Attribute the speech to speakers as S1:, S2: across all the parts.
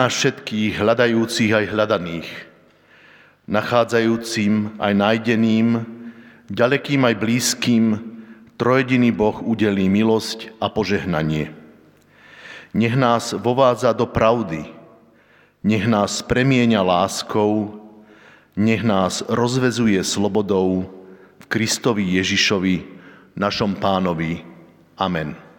S1: Nás všetkých hľadajúcich aj hľadaných, nachádzajúcim aj nájdeným, ďalekým aj blízkym, trojediný Boh udelí milosť a požehnanie. Nech nás vovádza do pravdy, nech nás premieňa láskou, nech nás rozvezuje slobodou v Kristovi Ježišovi, našom pánovi. Amen.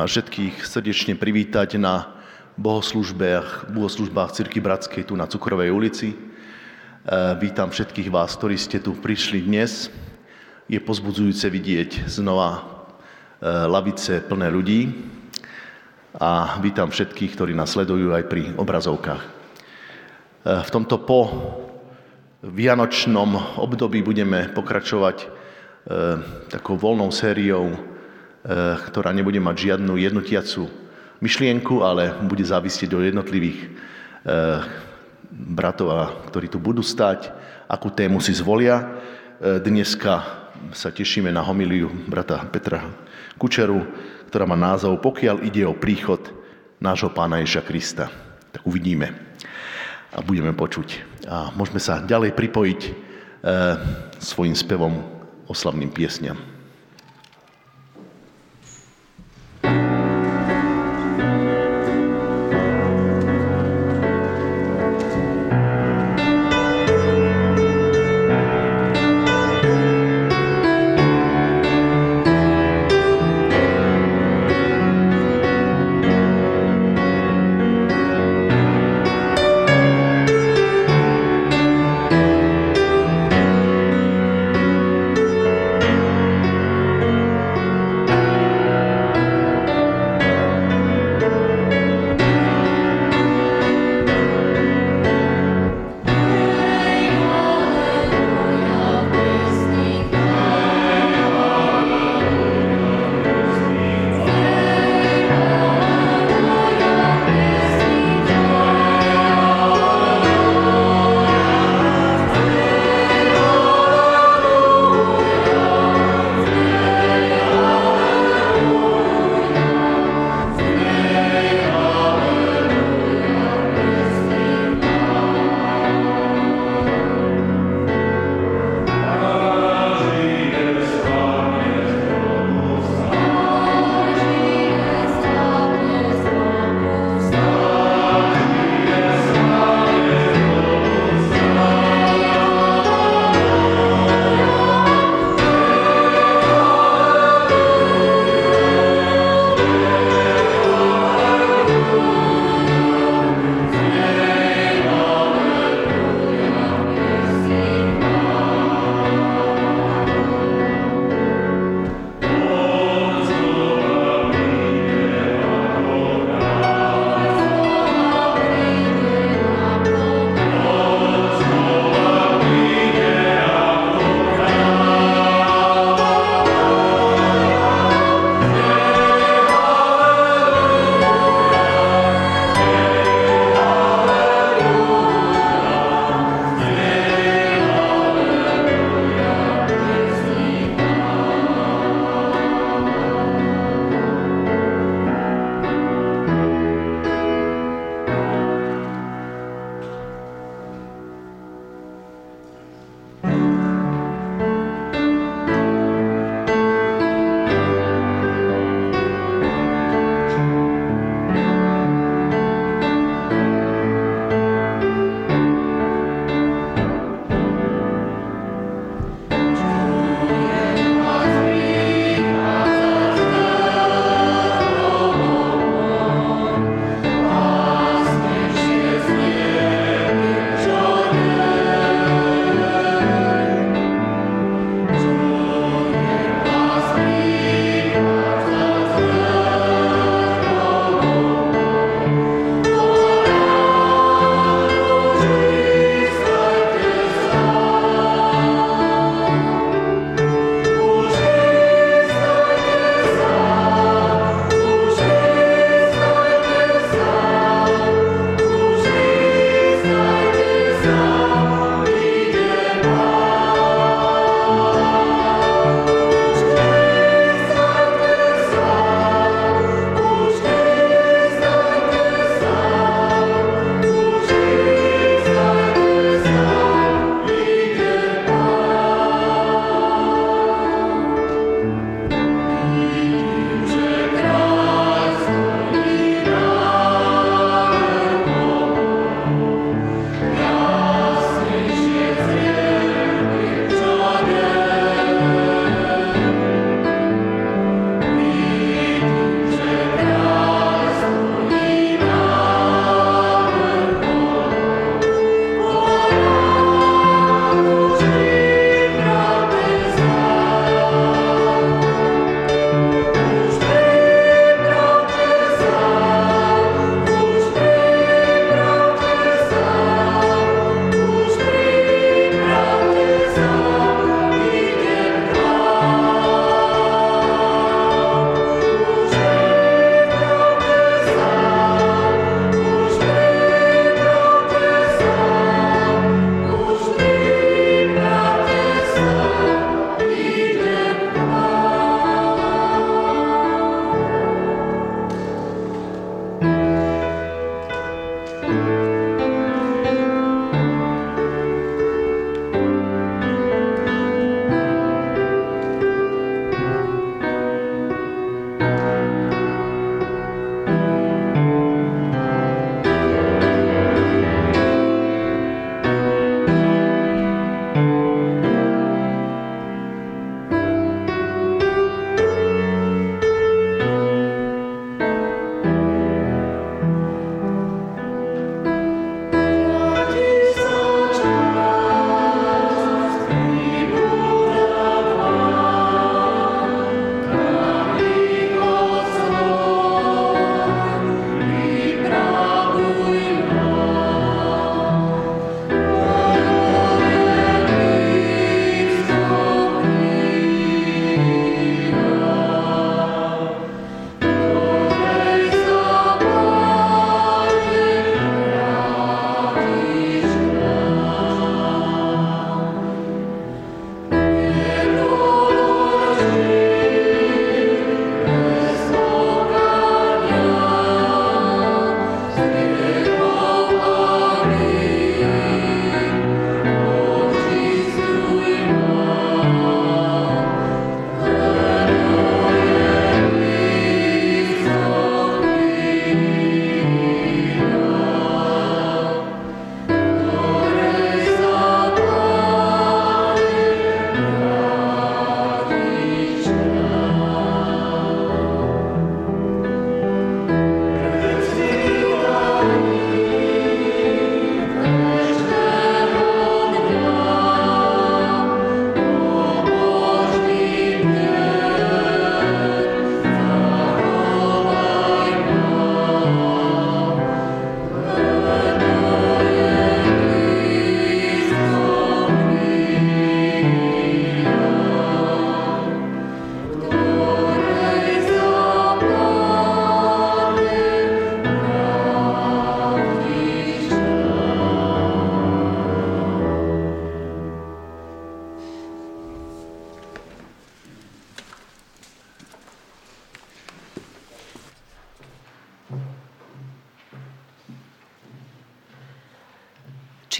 S1: Vás všetkých srdečne privítať na bohoslužbách, bohoslužbách Cirky Bratskej tu na Cukrovej ulici. E, vítam všetkých vás, ktorí ste tu prišli dnes. Je pozbudzujúce vidieť znova e, lavice plné ľudí a vítam všetkých, ktorí nás sledujú aj pri obrazovkách. E, v tomto po vianočnom období budeme pokračovať takou voľnou sériou, ktorá nebude mať žiadnu jednotiacu myšlienku, ale bude závisieť od jednotlivých e, bratov, ktorí tu budú stať, akú tému si zvolia. E, dneska sa tešíme na homiliu brata Petra Kučeru, ktorá má názov Pokiaľ ide o príchod nášho pána Ježa Krista. Tak uvidíme a budeme počuť. A môžeme sa ďalej pripojiť svojim spevom oslavným piesňam.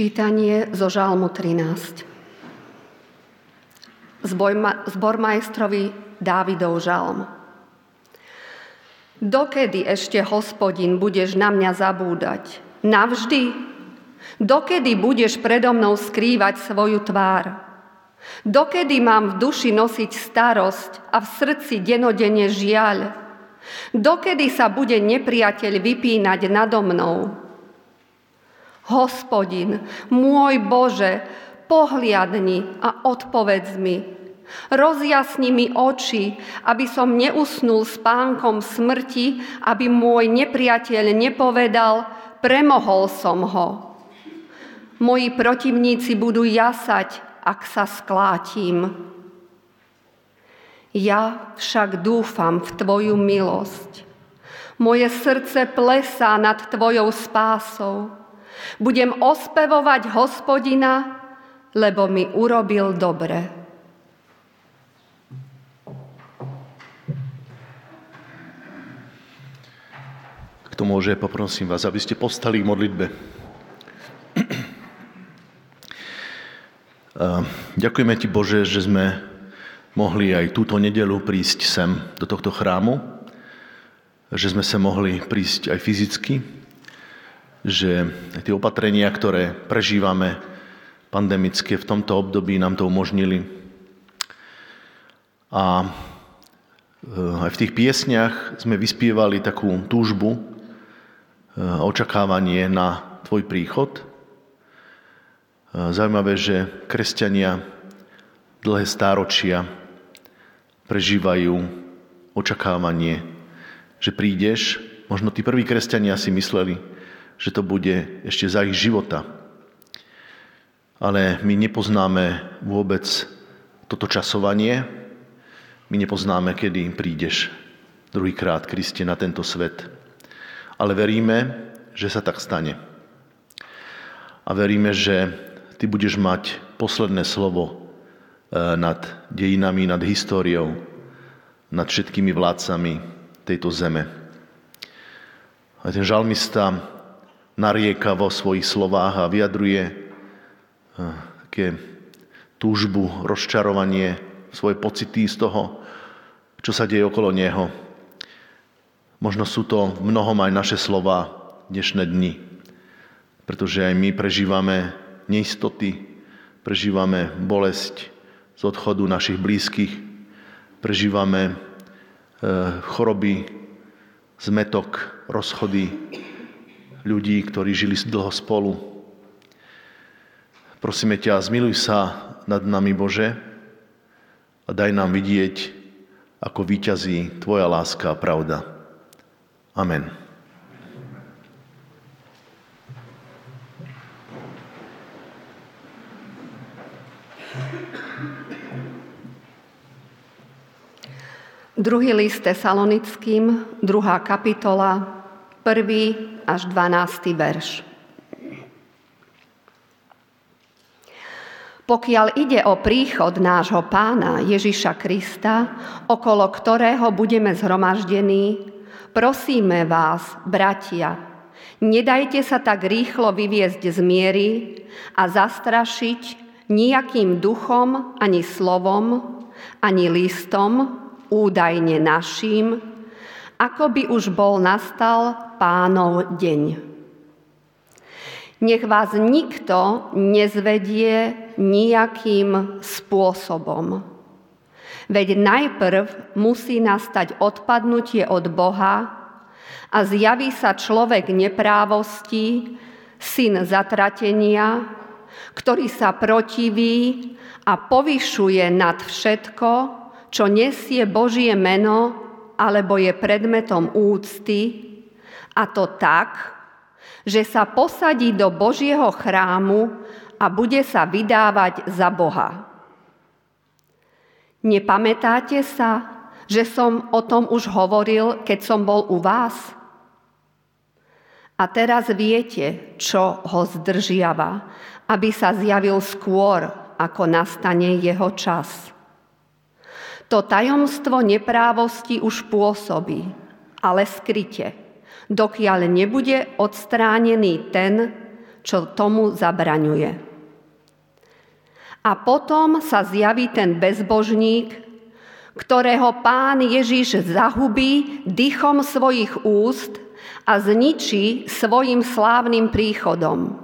S2: Čítanie zo Žalmu 13. Zbormajstrovi Dávidov žalm. Dokedy ešte, hospodin, budeš na mňa zabúdať? Navždy? Dokedy budeš predo mnou skrývať svoju tvár? Dokedy mám v duši nosiť starosť a v srdci denodene žiaľ? Dokedy sa bude nepriateľ vypínať nado mnou? Hospodin, môj Bože, pohliadni a odpovedz mi. Rozjasni mi oči, aby som neusnul spánkom smrti, aby môj nepriateľ nepovedal, premohol som ho. Moji protivníci budú jasať, ak sa sklátim. Ja však dúfam v Tvoju milosť. Moje srdce plesá nad Tvojou spásou. Budem ospevovať hospodina, lebo mi urobil dobre.
S1: Kto môže, poprosím vás, aby ste postali k modlitbe. Ďakujeme Ti, Bože, že sme mohli aj túto nedelu prísť sem do tohto chrámu, že sme sa mohli prísť aj fyzicky, že tie opatrenia, ktoré prežívame pandemické v tomto období, nám to umožnili. A eh, aj v tých piesniach sme vyspievali takú túžbu, eh, očakávanie na tvoj príchod. Eh, zaujímavé, že kresťania dlhé stáročia prežívajú očakávanie, že prídeš. Možno tí prví kresťania si mysleli, že to bude ešte za ich života. Ale my nepoznáme vôbec toto časovanie, my nepoznáme, kedy prídeš druhýkrát, Kriste, na tento svet. Ale veríme, že sa tak stane. A veríme, že ty budeš mať posledné slovo e, nad dejinami, nad históriou, nad všetkými vládcami tejto zeme. A ten žalmista narieka vo svojich slovách a vyjadruje také túžbu, rozčarovanie, svoje pocity z toho, čo sa deje okolo neho. Možno sú to mnohom aj naše slova dnešné dni, pretože aj my prežívame neistoty, prežívame bolesť z odchodu našich blízkych, prežívame eh, choroby, zmetok, rozchody, ľudí, ktorí žili dlho spolu. Prosíme ťa, zmiluj sa nad nami, Bože, a daj nám vidieť, ako víťazí Tvoja láska a pravda. Amen.
S2: Druhý list Tesalonickým, druhá kapitola, prvý až 12. verš. Pokiaľ ide o príchod nášho pána Ježiša Krista, okolo ktorého budeme zhromaždení, prosíme vás, bratia, nedajte sa tak rýchlo vyviezť z miery a zastrašiť nejakým duchom, ani slovom, ani listom, údajne naším, ako by už bol nastal pánov deň. Nech vás nikto nezvedie nejakým spôsobom. Veď najprv musí nastať odpadnutie od Boha a zjaví sa človek neprávosti, syn zatratenia, ktorý sa protiví a povyšuje nad všetko, čo nesie Božie meno alebo je predmetom úcty, a to tak, že sa posadí do Božieho chrámu a bude sa vydávať za Boha. Nepamätáte sa, že som o tom už hovoril, keď som bol u vás? A teraz viete, čo ho zdržiava, aby sa zjavil skôr, ako nastane jeho čas. To tajomstvo neprávosti už pôsobí, ale skryte, dokiaľ nebude odstránený ten, čo tomu zabraňuje. A potom sa zjaví ten bezbožník, ktorého pán Ježiš zahubí dychom svojich úst a zničí svojim slávnym príchodom.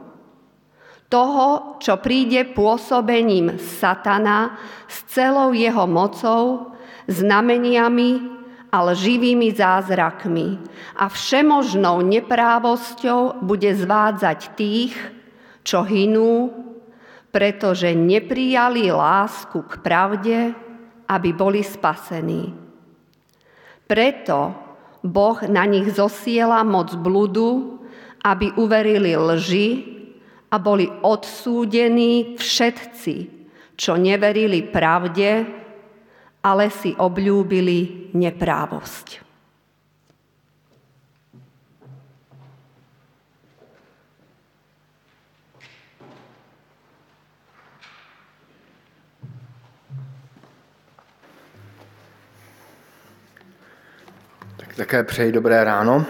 S2: Toho, čo príde pôsobením satana s celou jeho mocou, znameniami a lživými zázrakmi a všemožnou neprávosťou bude zvádzať tých, čo hynú, pretože neprijali lásku k pravde, aby boli spasení. Preto Boh na nich zosiela moc bludu, aby uverili lži a boli odsúdení všetci, čo neverili pravde, ale si obľúbili neprávosť.
S3: Tak také přeji dobré ráno.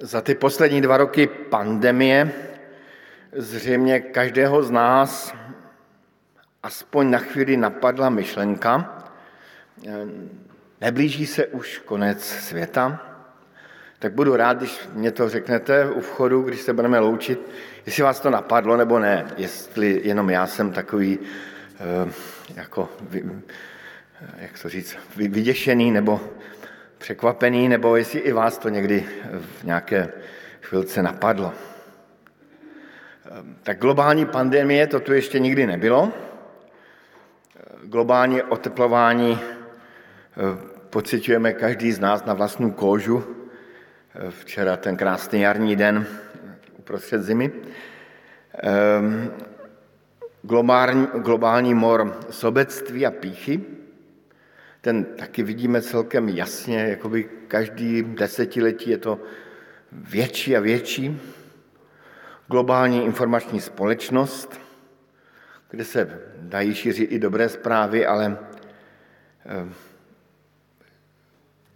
S3: Za ty poslední dva roky pandemie zřejmě každého z nás aspoň na chvíli napadla myšlenka, neblíží se už konec světa, tak budu rád, když mě to řeknete u vchodu, když se budeme loučit, jestli vás to napadlo nebo ne, jestli jenom já jsem takový, eh, jako, jak to říct, vyděšený nebo překvapený, nebo jestli i vás to někdy v nějaké chvilce napadlo. Eh, tak globální pandemie to tu ještě nikdy nebylo, globální oteplování eh, pocitujeme každý z nás na vlastní kóžu. Eh, včera ten krásný jarní den uprostřed zimy. Ehm, globální, globální mor sobectví a píchy, ten taky vidíme celkem jasně, jakoby každý desetiletí je to větší a větší. Globální informační společnost, kde se dají šířit i dobré zprávy, ale eh,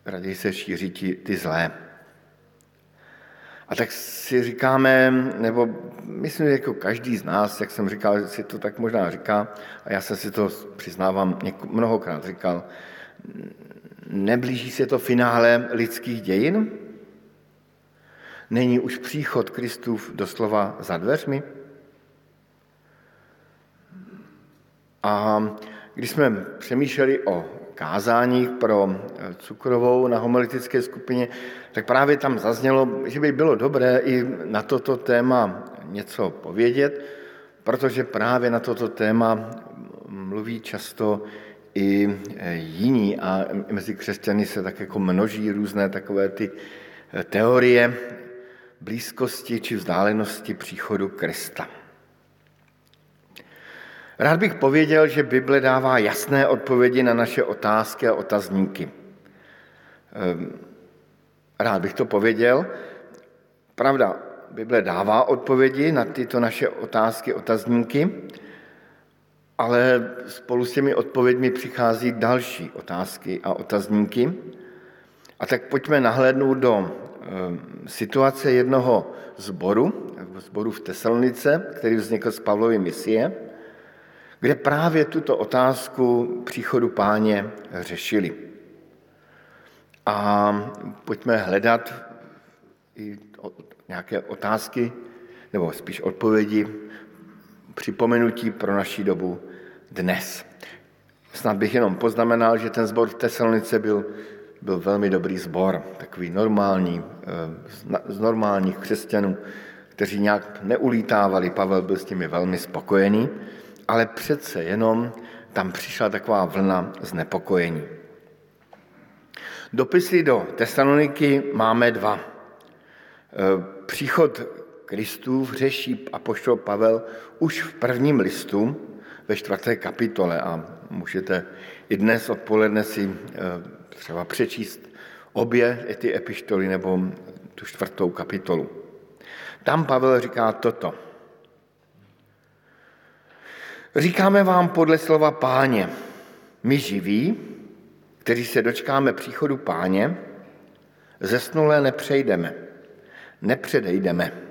S3: raději se šíří ty, ty zlé. A tak si říkáme, nebo myslím, že jako každý z nás, jak jsem říkal, si to tak možná říká, a já jsem si to přiznávám mnohokrát říkal, neblíží se to finále lidských dějin? Není už příchod Kristův doslova za dveřmi? A když jsme přemýšleli o kázáních pro eh, cukrovou na homolitické skupině, tak právě tam zaznělo, že by bylo dobré i na toto téma něco povědět, protože právě na toto téma mluví často i eh, jiní a mezi křesťany se tak jako množí různé takové ty eh, teorie blízkosti či vzdálenosti příchodu Krista. Rád bych pověděl, že Bible dává jasné odpovědi na naše otázky a otazníky. Ehm, rád bych to pověděl. Pravda, Bible dává odpovědi na tyto naše otázky, otazníky, ale spolu s těmi odpověďmi přichází další otázky a otazníky. A tak pojďme nahlédnout do ehm, situace jednoho zboru, zboru v Tesalonice, který vznikl z Pavlovy misie, kde právě tuto otázku příchodu páně řešili. A pojďme hledat i nějaké otázky, nebo spíš odpovědi, připomenutí pro naší dobu dnes. Snad bych jenom poznamenal, že ten sbor v Tesalonice byl, byl velmi dobrý sbor, takový normální, eh, z normálních křesťanů, kteří nějak neulítávali. Pavel byl s nimi velmi spokojený ale přece jenom tam přišla taková vlna znepokojení. Dopisy do Tesaloniky máme dva. E, příchod Kristův řeší apoštol Pavel už v prvním listu ve čtvrté kapitole a můžete i dnes odpoledne si e, třeba přečíst obě ty epištoly nebo tu čtvrtou kapitolu. Tam Pavel říká toto. Říkáme vám podle slova páně, my živí, kteří se dočkáme příchodu páně, zesnulé nepřejdeme, nepředejdeme,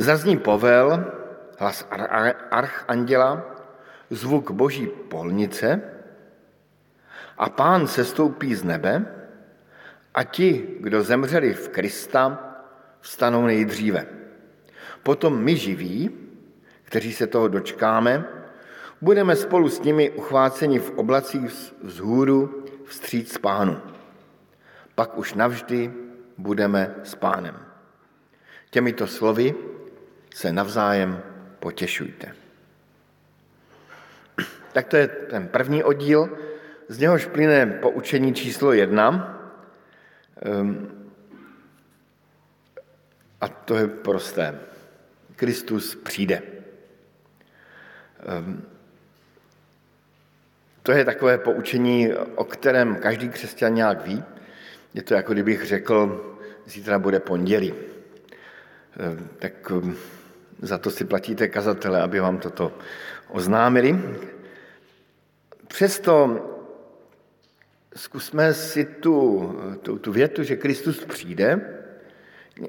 S3: Zazní povel, hlas archanděla, zvuk boží polnice a pán sestoupí z nebe a ti, kdo zemřeli v Krista, vstanou nejdříve. Potom my živí, kteří se toho dočkáme, budeme spolu s nimi uchváceni v oblacích vzhůru vstříc pánu. Pak už navždy budeme s pánem. Těmito slovy se navzájem potěšujte. Tak to je ten první oddíl, z něhož plyne poučení číslo jedna. Ehm, a to je prosté. Kristus přijde. Ehm, to je takové poučení, o kterém každý křesťan nějak ví. Je to jako kdybych řekl, zítra bude pondělí. Ehm, tak za to si platíte kazatele, aby vám toto oznámili. Přesto zkusme si tu, tu, tu větu, že Kristus přijde,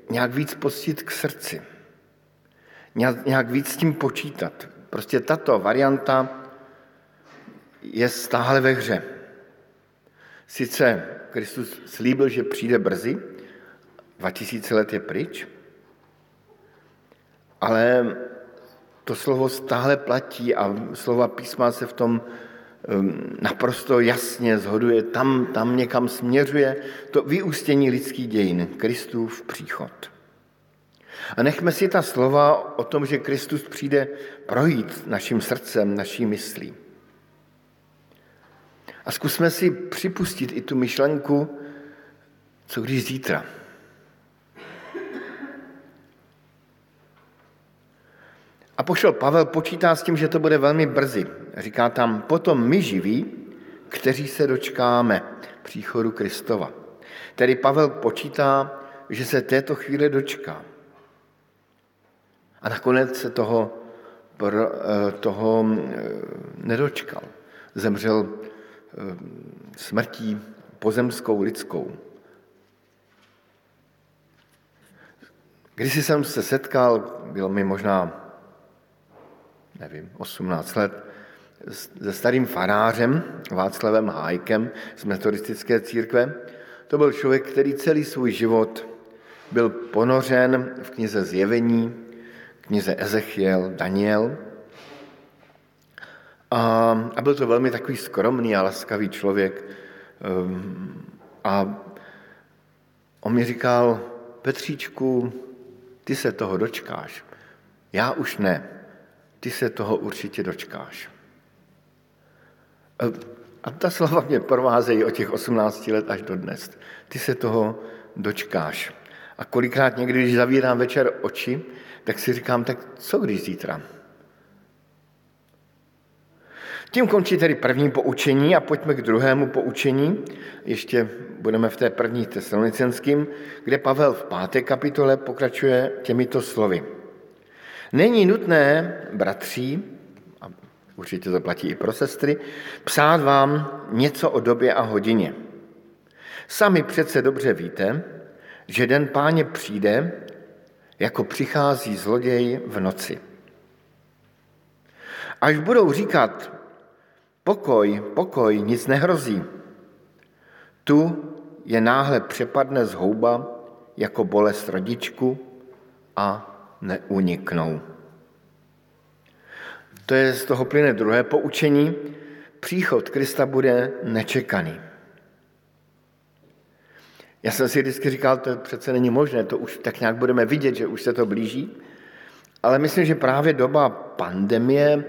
S3: nějak víc postit k srdci. Nějak víc s tím počítat. Prostě tato varianta je stále ve hře. Sice Kristus slíbil, že přijde brzy, 2000 let je pryč, ale to slovo stále platí a slova písma se v tom Ehm, naprosto jasně zhoduje, tam, tam někam směřuje to vyústění lidských dějin, Kristův příchod. A nechme si ta slova o tom, že Kristus přijde projít naším srdcem, naší myslí. A zkusme si připustit i tu myšlenku, co když zítra. A pošel Pavel počítá s tím, že to bude velmi brzy. Říká tam, potom my živí, kteří se dočkáme příchodu Kristova. Tedy Pavel počítá, že se této chvíle dočká. A nakonec se toho, eh, toho eh, nedočkal. Zemřel eh, smrtí pozemskou lidskou. Když jsem se setkal, byl mi možná nevím, 18 let, se starým farářem Václavem Hájkem z metodistické církve. To byl člověk, který celý svůj život byl ponořen v knize Zjevení, knize Ezechiel, Daniel. A, a byl to velmi takový skromný a laskavý člověk. Ehm, a on mi říkal, Petříčku, ty se toho dočkáš. Já už ne ty se toho určitě dočkáš. A ta slova mě provázejí od těch 18 let až do dnes. Ty se toho dočkáš. A kolikrát někdy, když zavírám večer oči, tak si říkám, tak co když zítra? Tím končí tedy první poučení a pojďme k druhému poučení. Ještě budeme v té první tesalonicenským, kde Pavel v páté kapitole pokračuje těmito slovy. Není nutné, bratří, a určitě to platí i pro sestry, psát vám něco o době a hodině. Sami přece dobře víte, že den páně přijde, jako přichází zloděj v noci. Až budou říkat, pokoj, pokoj, nic nehrozí, tu je náhle přepadne zhouba jako bolest rodičku a neuniknou. To je z toho plyne druhé poučení. Příchod Krista bude nečekaný. Já jsem si vždycky říkal, to přece není možné, to už tak nějak budeme vidět, že už se to blíží. Ale myslím, že právě doba pandemie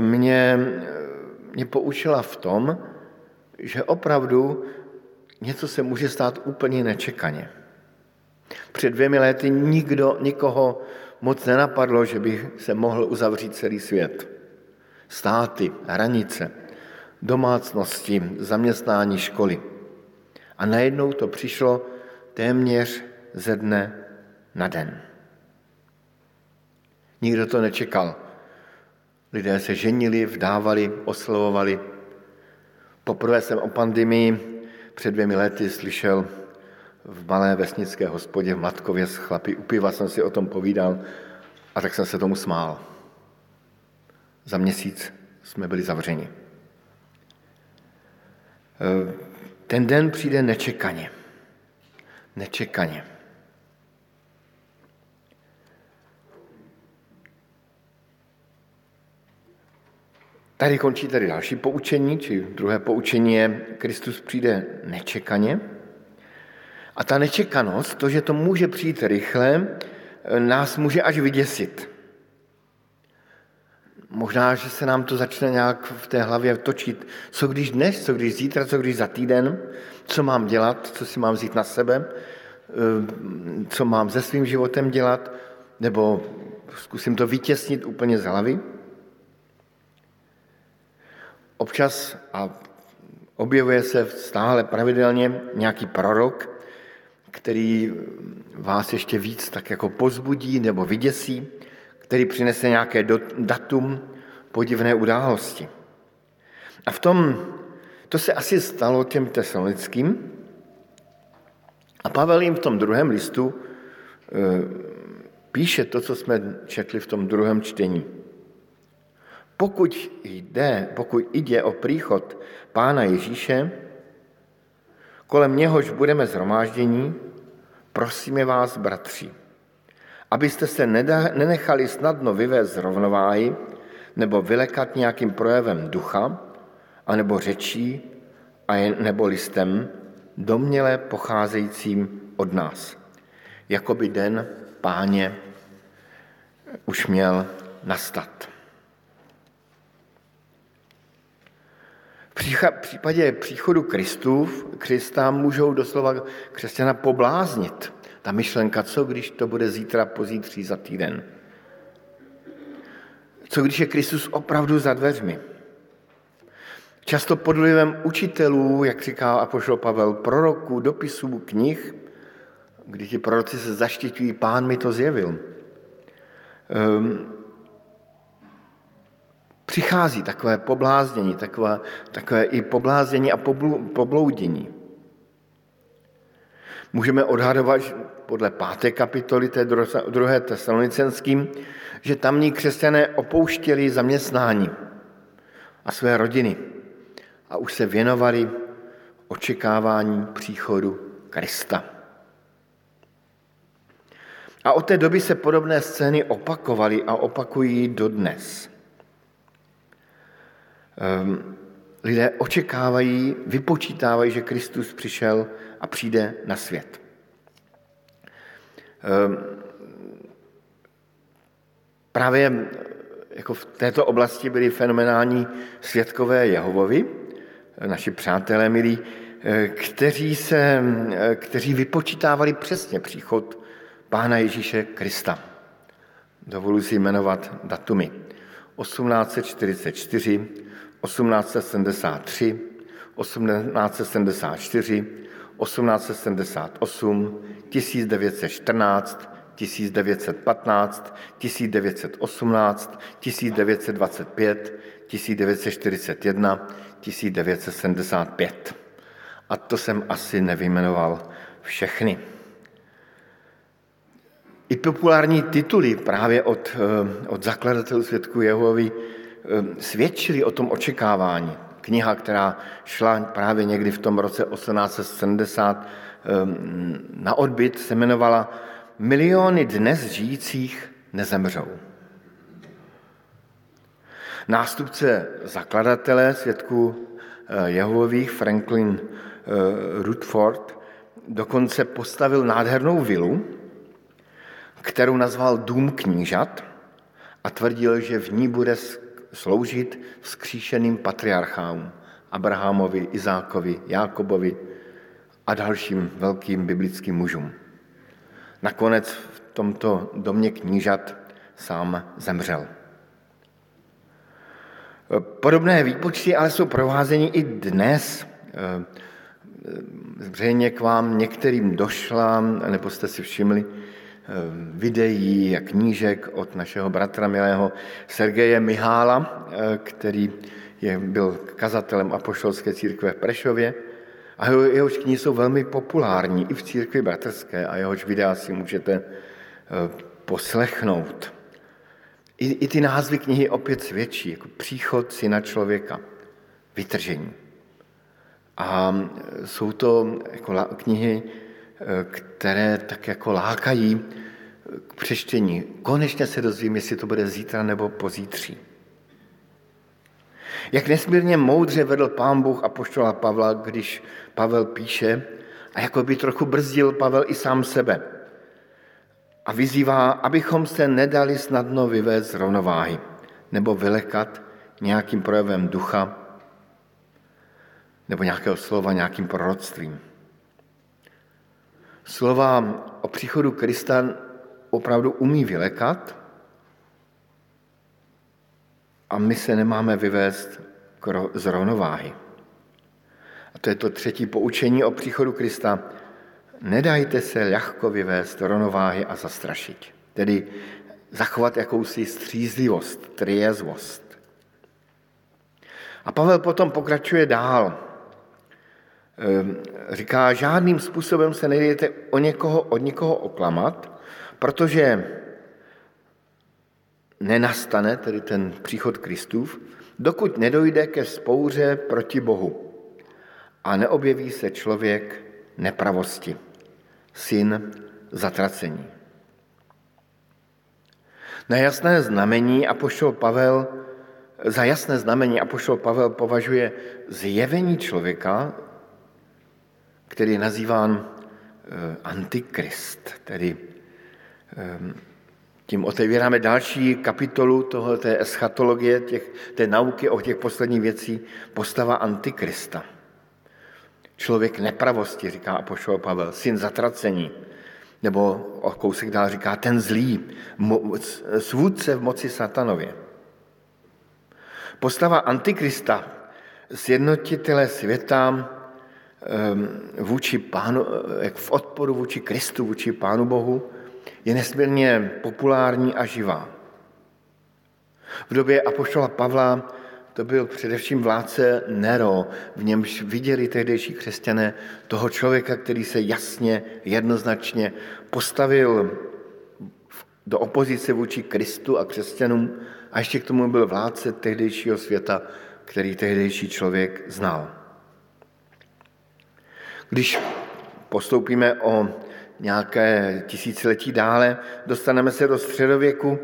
S3: mě, mě poučila v tom, že opravdu něco se může stát úplně nečekaně. Před dvěmi lety nikdo, nikoho moc nenapadlo, že by se mohl uzavřít celý svět. Státy, hranice, domácnosti, zaměstnání, školy. A najednou to přišlo téměř ze dne na den. Nikdo to nečekal. Lidé se ženili, vdávali, oslovovali. Poprvé jsem o pandemii před dvěmi lety slyšel v malé vesnické hospodě v Matkově s chlapy u piva jsem si o tom povídal A tak jsem se tomu smál. Za měsíc jsme byli zavřeni. Ten den přijde nečekaně. Nečekaně. Tady končí tady další poučení, či druhé poučení je, Kristus přijde nečekaně. A ta nečekanost, to, že to může přijít rychle, nás může až vyděsit. Možná, že se nám to začne nějak v té hlavě točit. Co když dnes, co když zítra, co když za týden, co mám dělat, co si mám vzít na sebe, co mám se svým životem dělat, nebo zkusím to vytěsnit úplně z hlavy. Občas a objevuje se stále pravidelně nějaký prorok, který vás ještě víc tak jako pozbudí nebo vyděsí, který přinese nějaké datum podivné události. A v tom, to se asi stalo těm tesalonickým. A Pavel jim v tom druhém listu e, píše to, co jsme četli v tom druhém čtení. Pokud jde, pokud jde o příchod Pána Ježíše, kolem něhož budeme zhromáždění, prosíme vás, bratři, abyste se nenechali snadno vyvést z rovnováhy nebo vylekat nějakým projevem ducha, anebo řečí, a je, nebo listem, domněle pocházejícím od nás. Jako by den páně už měl nastat. V případě příchodu Kristu, Krista můžou doslova křesťana pobláznit. Ta myšlenka, co když to bude zítra, pozítří, za týden. Co když je Kristus opravdu za dveřmi? Často pod vlivem učitelů, jak říká apoštol Pavel, proroků, dopisů, knih, kdy ti proroci se zaštiťují, pán mi to zjevil. Um, přichází takové pobláznění, takové, takové i pobláznění a pobloudění. Můžeme odhadovat podle páté kapitoly té druhé tesalonicenským, že tamní křesťané opouštěli zaměstnání a své rodiny a už se věnovali očekávání příchodu Krista. A od té doby se podobné scény opakovaly a opakují dodnes. Ehm, lidé očekávají, vypočítávají, že Kristus přišel a přijde na svět. Ehm, právě jako v této oblasti byli fenomenální světkové Jehovovi, naši přátelé milí, eh, kteří, se, eh, kteří vypočítávali přesně příchod Pána Ježíše Krista. Dovoluji si jmenovat datumy. 1844, 1873, 1874, 1878, 1914, 1915, 1918, 1925, 1941, 1975. A to jsem asi nevyjmenoval všechny. I populární tituly právě od, eh, od zakladatelů světku Jehovi eh, svědčili o tom očekávání. Kniha, která šla právě někdy v tom roce 1870 eh, na odbyt, se jmenovala Miliony dnes žijících nezemřou. Nástupce zakladatele světku Jehovových, Franklin Rutherford, dokonce postavil nádhernou vilu, kterou nazval Dům knížat a tvrdil, že v ní bude sloužit vzkříšeným patriarchám Abrahamovi, Izákovi, Jákobovi a dalším velkým biblickým mužům. Nakonec v tomto domě knížat sám zemřel. Podobné výpočty ale jsou provázeny i dnes. Zřejmě k vám některým došla, nebo jste si všimli, videí a knížek od našeho bratra milého Sergeje Mihála, eh, který je, byl kazatelem apoštolské církve v Prešově. A jeho, jehož knihy jsou velmi populární i v církvi bratrské a jehož videa si můžete eh, poslechnout. I, I ty názvy knihy opět svědčí, jako příchod syna člověka, vytržení. A jsou to jako knihy, které tak jako lákají k přečtení. Konečně se dozvím, jestli to bude zítra nebo pozítří. Jak nesmírně moudře vedl pán Bůh a poštola Pavla, když Pavel píše, a jako by trochu brzdil Pavel i sám sebe. A vyzývá, abychom se nedali snadno vyvést z rovnováhy nebo vylekat nějakým projevem ducha nebo nějakého slova, nějakým proroctvím. Slova o příchodu Krista opravdu umí vylekat a my se nemáme vyvést z rovnováhy. A to je to třetí poučení o příchodu Krista. Nedajte se ľahko vyvést rovnováhy a zastrašit. Tedy zachovat jakousi střízlivost, triezvost. A Pavel potom pokračuje dál. Ehm, říká, žádným způsobem se nedejte o někoho, od někoho oklamat, protože nenastane, tedy ten příchod Kristův, dokud nedojde ke spouře proti Bohu a neobjeví se člověk nepravosti, syn zatracení. Na jasné znamení apoštol Pavel, za jasné znamení apoštol Pavel považuje zjevení člověka, který je nazýván eh, antikrist, tedy ehm, tím otevíráme další kapitolu toho, té eschatologie, těch, té nauky o těch posledních věcí, postava antikrista. Člověk nepravosti, říká apoštol Pavel, syn zatracení, nebo o kousek dál říká ten zlý, svůdce v moci satanově. Postava antikrista, sjednotitele světa vůči pánu, jak v odporu vůči Kristu, vůči pánu Bohu, je nesmírně populární a živá. V době apoštola Pavla to byl především vládce Nero, v němž viděli tehdejší křesťané toho člověka, který se jasně, jednoznačně postavil do opozice vůči Kristu a křesťanům a ještě k tomu byl vládce tehdejšího světa, který tehdejší člověk znal. Když postoupíme o nějaké tisíciletí dále, dostaneme se do středověku,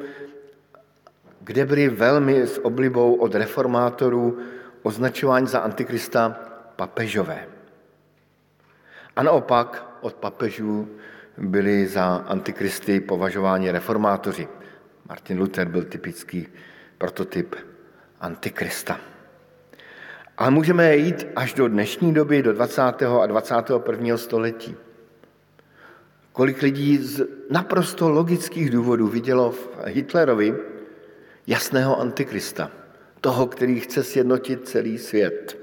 S3: kde byli velmi s oblibou od reformátorů označování za antikrista papežové. A naopak od papežů byli za antikristy považováni reformátoři. Martin Luther byl typický prototyp antikrista. Ale můžeme jít až do dnešní doby, do 20. a 21. století. Kolik lidí z naprosto logických důvodů vidělo v Hitlerovi jasného antikrista, toho, který chce sjednotit celý svět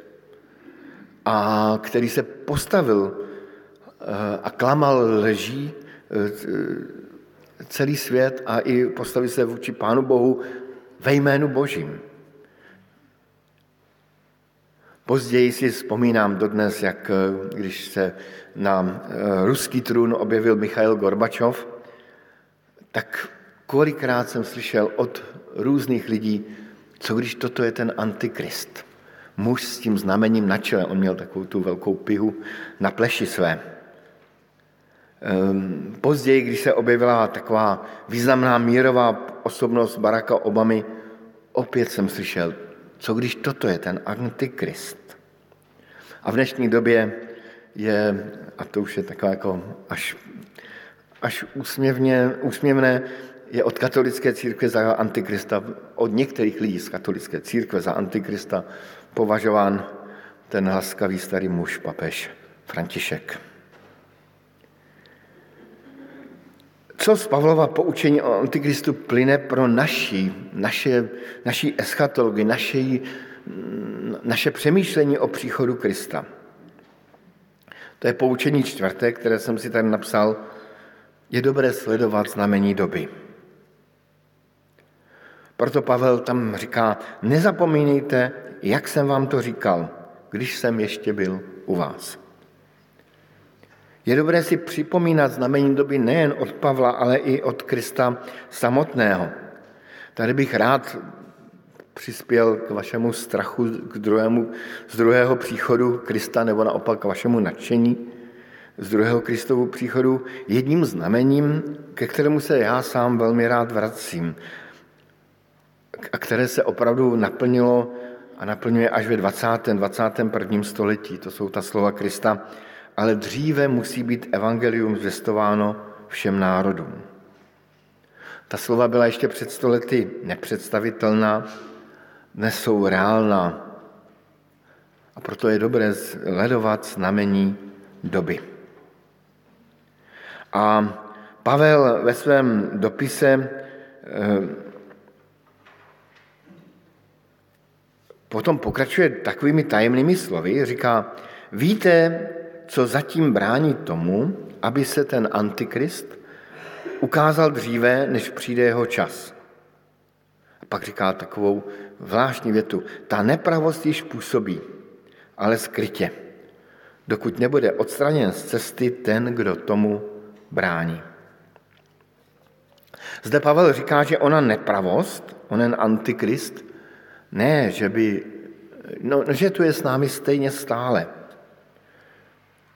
S3: a který se postavil eh, a klamal leží eh, celý svět a i postavil se vůči Pánu Bohu ve jménu Božím. Později si vzpomínám dodnes, jak eh, když se na ruský trůn objevil Michail Gorbačov, tak kolikrát jsem slyšel od různých lidí, co když toto je ten antikrist. Muž s tím znamením na čele, on měl takovou tu velkou pihu na pleši své. Ehm, později, když se objevila taková významná mírová osobnost Baracka Obamy, opět jsem slyšel, co když toto je ten antikrist. A v dnešní době je, a to už je takové jako až, až úsměvně, úsměvné, je od katolické církve za antikrista, od některých lidí z katolické církve za antikrista považován ten laskavý starý muž, papež František. Co z Pavlova poučení o antikristu plyne pro naší, naše, naší eschatologii, naše, naše přemýšlení o příchodu Krista? To je poučení čtvrté, které jsem si tady napsal. Je dobré sledovat znamení doby. Proto Pavel tam říká, nezapomínejte, jak jsem vám to říkal, když jsem ještě byl u vás. Je dobré si připomínat znamení doby nejen od Pavla, ale i od Krista samotného. Tady bych rád přispěl k vašemu strachu k druhému, z druhého příchodu Krista nebo naopak k vašemu nadšení z druhého Kristovu příchodu jedním znamením, ke kterému se já sám velmi rád vracím a které se opravdu naplnilo a naplňuje až ve 20. 21. století. To jsou ta slova Krista. Ale dříve musí být evangelium zvěstováno všem národům. Ta slova byla ještě před stolety nepředstavitelná, dnes jsou reálná. A proto je dobré sledovat znamení doby. A Pavel ve svém dopise eh, potom pokračuje takovými tajemnými slovy, říká, víte, co zatím brání tomu, aby se ten antikrist ukázal dříve, než přijde jeho čas. A pak říká takovou zvláštní větu. Ta nepravost již působí, ale skrytě, dokud nebude odstraněn z cesty ten, kdo tomu brání. Zde Pavel říká, že ona nepravost, onen antikrist, ne, že by, no, že tu je s námi stejně stále,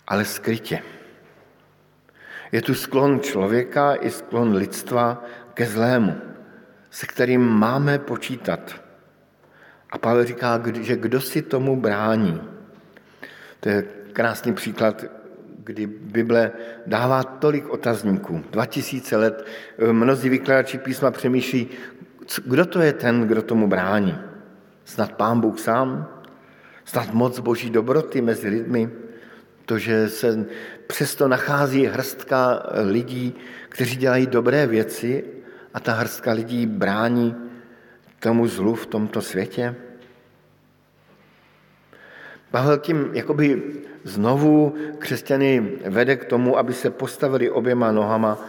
S3: ale skrytě. Je tu sklon člověka i sklon lidstva ke zlému, se kterým máme počítat. A Pavel říká, že kdo si tomu brání. To je krásný příklad, kdy Bible dává tolik otazníků. 2000 let mnozí vykladači písma přemýšlí, kdo to je ten, kdo tomu brání. Snad Pán Bůh sám? Snad moc boží dobroty mezi lidmi? To, že se přesto nachází hrstka lidí, kteří dělají dobré věci a ta hrstka lidí brání tomu zlu v tomto světě? Pavel tím jakoby znovu křesťany vede k tomu, aby se postavili oběma nohama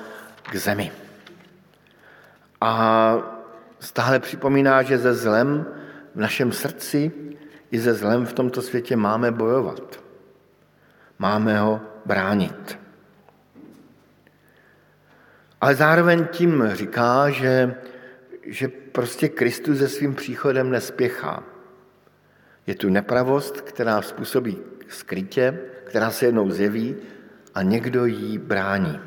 S3: k zemi. A stále připomíná, že ze zlem v našem srdci i ze zlem v tomto světě máme bojovat. Máme ho bránit. Ale zároveň tím říká, že, že prostě Kristus se svým příchodem nespěchá. Je tu nepravost, která způsobí skrytě, která se jednou zjeví a někdo jí brání.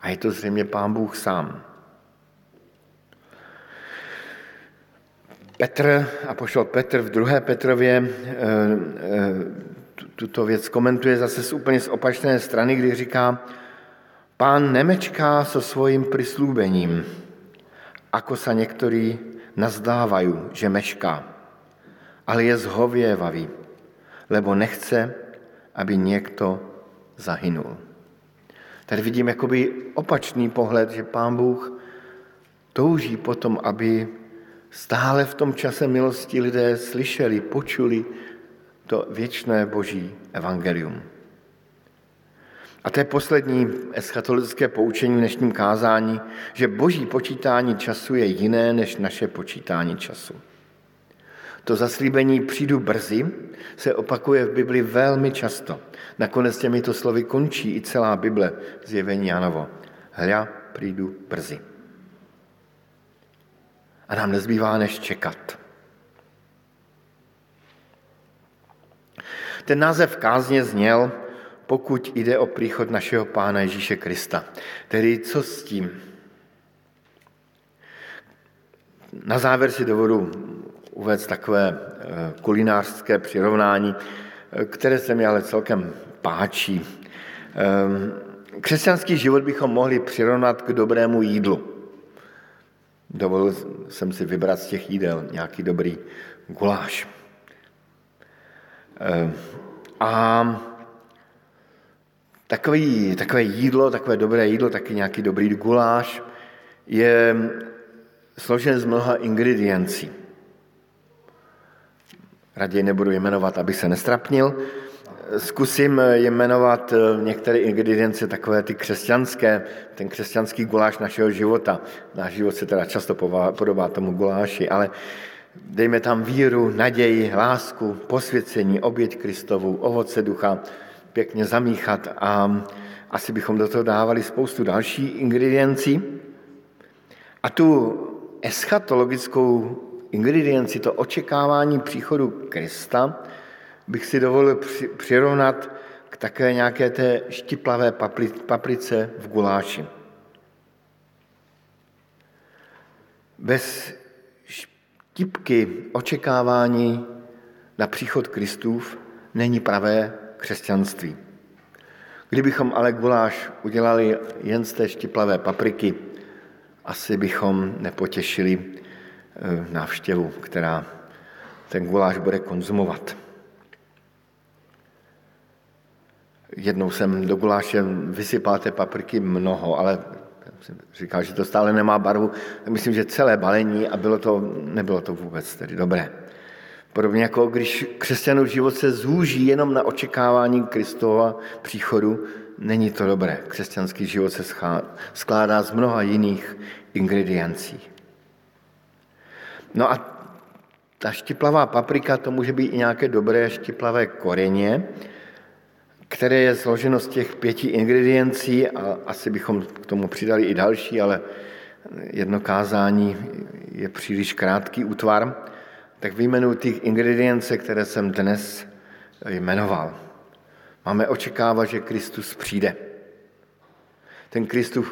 S3: A je to zřejmě Pán Bůh sám. Petr, a pošel Petr v druhé Petrově eh, eh, tuto věc komentuje zase z úplně z opačné strany, kdy říká, pán nemečká so svojím prislúbením, ako sa někteří nazdávají, že mešká, ale je zhověvavý, lebo nechce, aby někdo zahynul. Tady vidím jakoby opačný pohled, že pán Bůh touží potom, aby stále v tom čase milosti lidé slyšeli, počuli to věčné boží evangelium. A to je poslední eschatologické poučení v dnešním kázání, že boží počítání času je jiné než naše počítání času. To zaslíbení přijdu brzy se opakuje v Bibli velmi často. Nakonec těmito slovy končí i celá Bible zjevení Janovo. Hľa, přijdu brzy a nám nezbývá než čekat. Ten název kázně zněl, pokud jde o příchod našeho Pána Ježíše Krista. Tedy co s tím? Na závěr si dovodu uvést takové eh, kulinářské přirovnání, eh, které se mi ale celkem páčí. Eh, křesťanský život bychom mohli přirovnat k dobrému jídlu. Dovolil jsem si vybrat z těch jídel nějaký dobrý guláš. A takový, takové jídlo, takové dobré jídlo, taky nějaký dobrý guláš, je složen z mnoha ingrediencí. Raději nebudu jmenovat, aby se nestrapnil, Zkusím jmenovat eh, některé ingredience, takové ty křesťanské, ten křesťanský guláš našeho života. Náš život se teda často podobá tomu guláši, ale dejme tam víru, naději, lásku, posvěcení, oběť Kristovu, ovoce ducha, pěkně zamíchat a asi bychom do toho dávali spoustu další ingrediencí. A tu eschatologickou ingredienci, to očekávání příchodu Krista, bych si dovolil přirovnat k také nějaké té štiplavé paprice v guláši. Bez štipky očekávání na příchod Kristův není pravé křesťanství. Kdybychom ale guláš udělali jen z té štiplavé papriky, asi bychom nepotěšili eh, návštěvu, která ten guláš bude konzumovat. Jednou jsem do guláše vysypal té papriky mnoho, ale říkal, že to stále nemá barvu. Myslím, že celé balení a bylo to, nebylo to vůbec tedy dobré. Podobně jako když křesťanův život se zúží jenom na očekávání Kristova příchodu, není to dobré. Křesťanský život se skládá z mnoha jiných ingrediencí. No a ta štiplavá paprika, to může být i nějaké dobré štiplavé koreně, které je složeno z těch pěti ingrediencí a asi bychom k tomu přidali i další, ale jedno kázání je příliš krátký útvar, tak vyjmenuji ty ingredience, které jsem dnes jmenoval. Máme očekávat, že Kristus přijde. Ten Kristus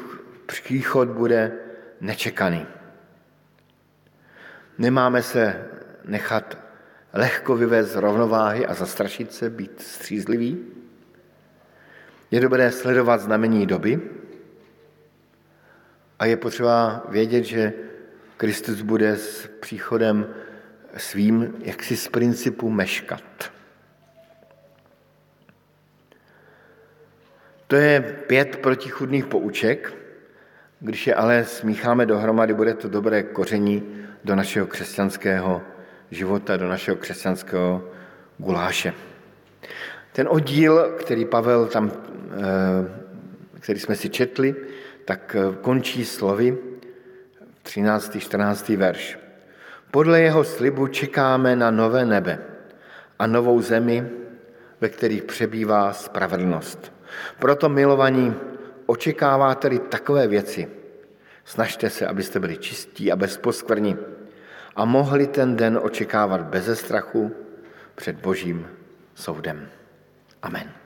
S3: příchod bude nečekaný. Nemáme se nechat lehko vyvést z rovnováhy a zastrašit se, být střízlivý. Je dobré sledovat znamení doby a je potřeba vědět, že Kristus bude s příchodem svým jaksi z principu meškat. To je pět protichudných pouček, když je ale smícháme dohromady, bude to dobré koření do našeho křesťanského života, do našeho křesťanského guláše. Ten oddíl, který Pavel tam, eh, který jsme si četli, tak eh, končí slovy 13. 14. verš. Podle jeho slibu čekáme na nové nebe a novou zemi, ve kterých přebývá spravedlnost. Proto, milovaní, očekáváte-li takové věci, snažte se, abyste byli čistí a bezposkvrní a mohli ten den očekávat beze strachu před Božím soudem. Amen.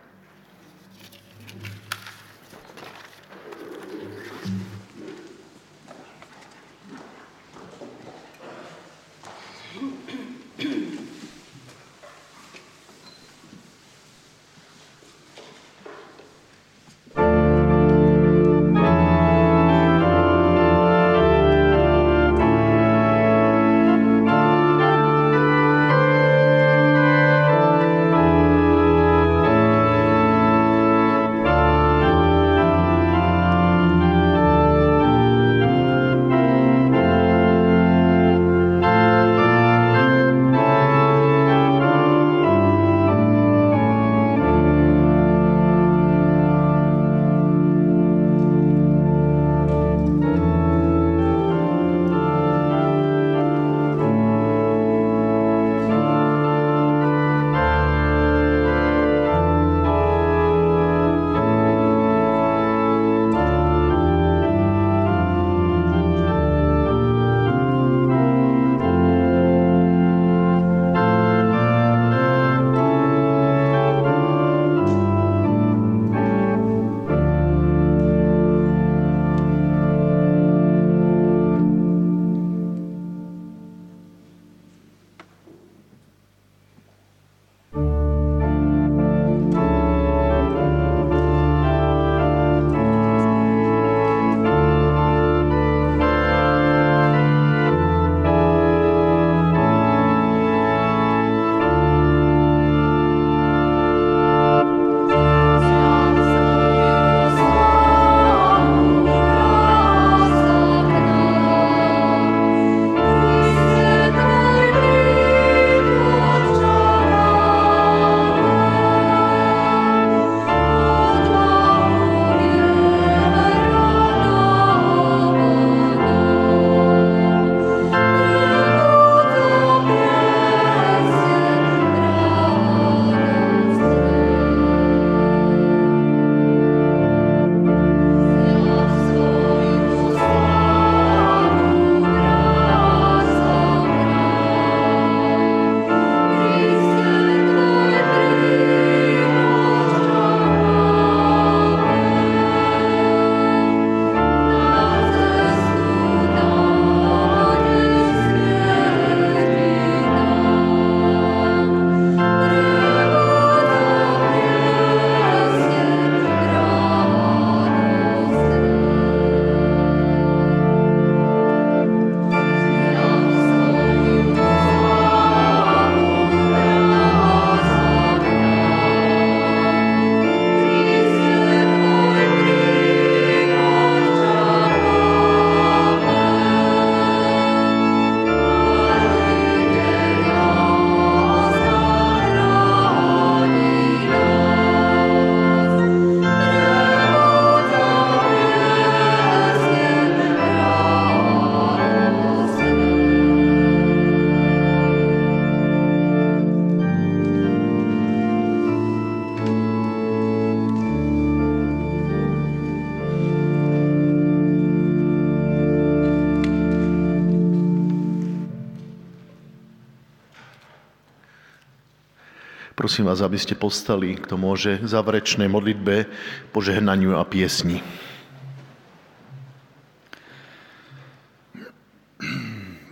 S1: Prosím vás, aby ste postali, kto môže, k záverečnej modlitbe, požehnaniu a piesni.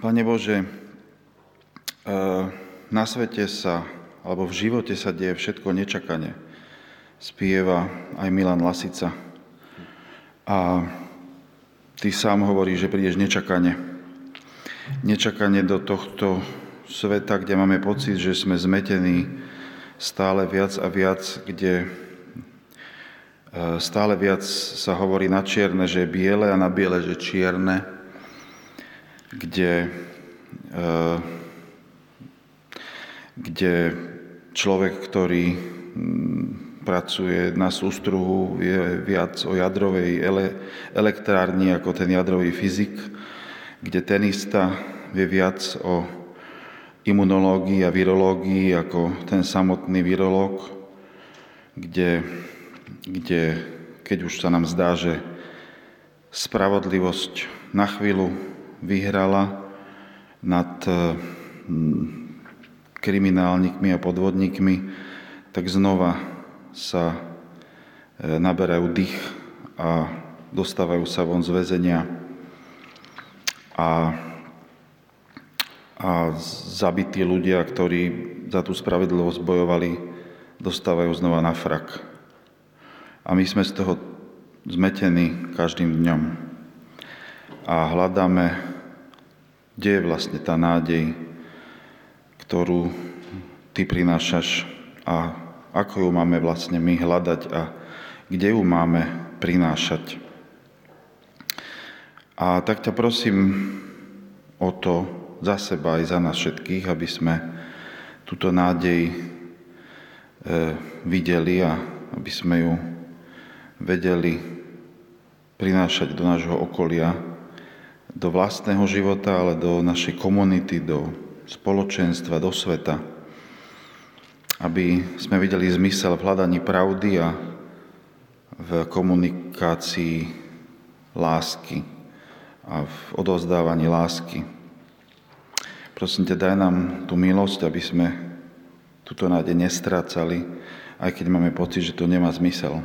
S4: Pane Bože, eh, na svete sa, alebo v živote sa deje všetko nečakane. Spieva aj Milan Lasica. A ty sám hovoríš, že prídeš nečakane. Nečakane do tohto sveta, kde máme pocit, že sme zmetení stále viac a viac, kde e, stále viac sa hovorí na čierne, že biele a na biele, že čierne, kde, e, kde človek, ktorý pracuje na sústruhu, je viac o jadrovej ele, elektrárni ako ten jadrový fyzik, kde tenista vie viac o imunológii a virológii ako ten samotný virológ, kde, kde keď už sa nám zdá, že spravodlivosť na chvíľu vyhrala nad hm, kriminálnikmi a podvodníkmi, tak znova sa e, naberajú dých a dostávajú sa von z väzenia. A a zabití ľudia, ktorí za tú spravedlivosť bojovali, dostávajú znova na frak. A my sme z toho zmetení každým dňom. A hľadáme, kde je vlastne tá nádej, ktorú ty prinášaš a ako ju máme vlastne my hľadať a kde ju máme prinášať. A tak ťa prosím o to, za seba aj za nás všetkých, aby sme túto nádej e, videli a aby sme ju vedeli prinášať do nášho okolia, do vlastného života, ale do našej komunity, do spoločenstva, do sveta. Aby sme videli zmysel v hľadaní pravdy a v komunikácii lásky a v odozdávaní lásky. Prosím ťa, daj nám tú milosť, aby sme túto nádej nestrácali, aj keď máme pocit, že to nemá zmysel.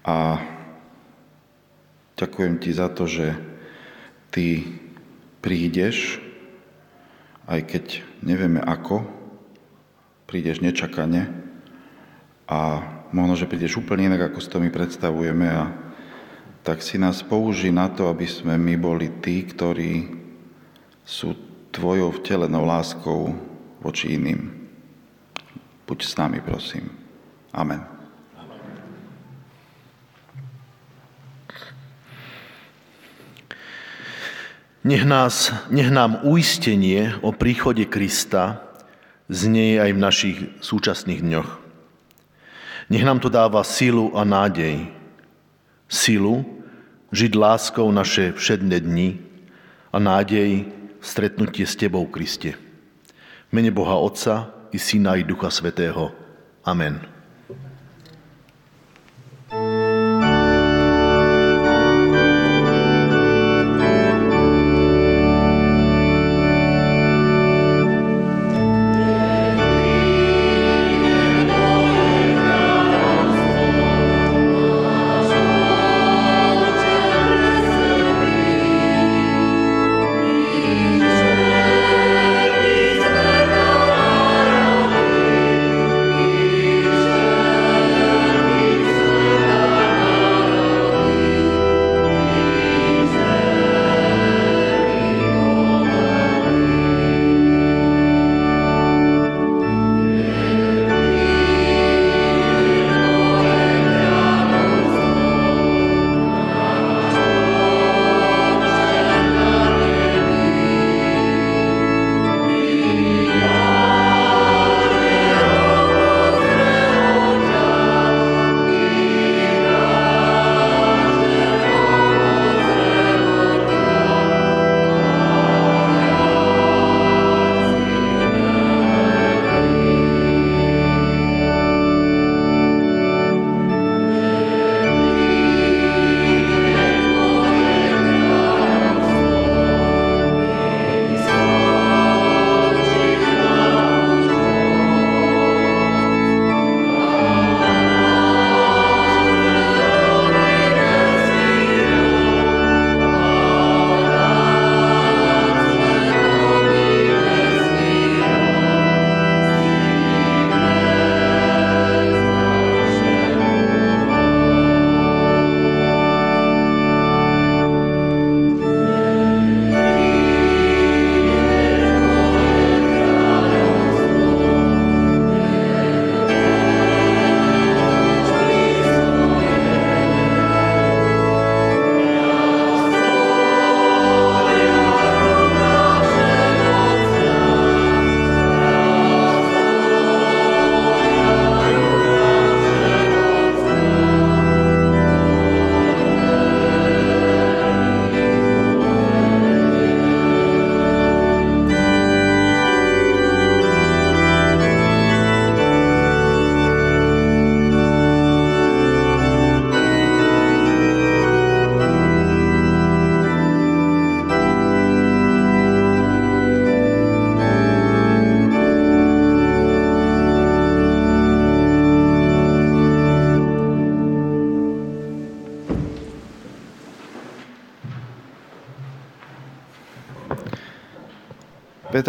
S4: A ďakujem ti za to, že ty prídeš, aj keď nevieme ako, prídeš nečakane a možno, že prídeš úplne inak, ako si to my predstavujeme a tak si nás použij na to, aby sme my boli tí, ktorí sú tvojou vtelenou láskou voči iným. Buď s nami, prosím. Amen.
S1: Nech, nás, nech nám uistenie o príchode Krista znie aj v našich súčasných dňoch. Nech nám to dáva silu a nádej. Silu žiť láskou naše všedné dni a nádej stretnutie s Tebou, Kriste. V mene Boha Otca i Syna i Ducha Svetého. Amen.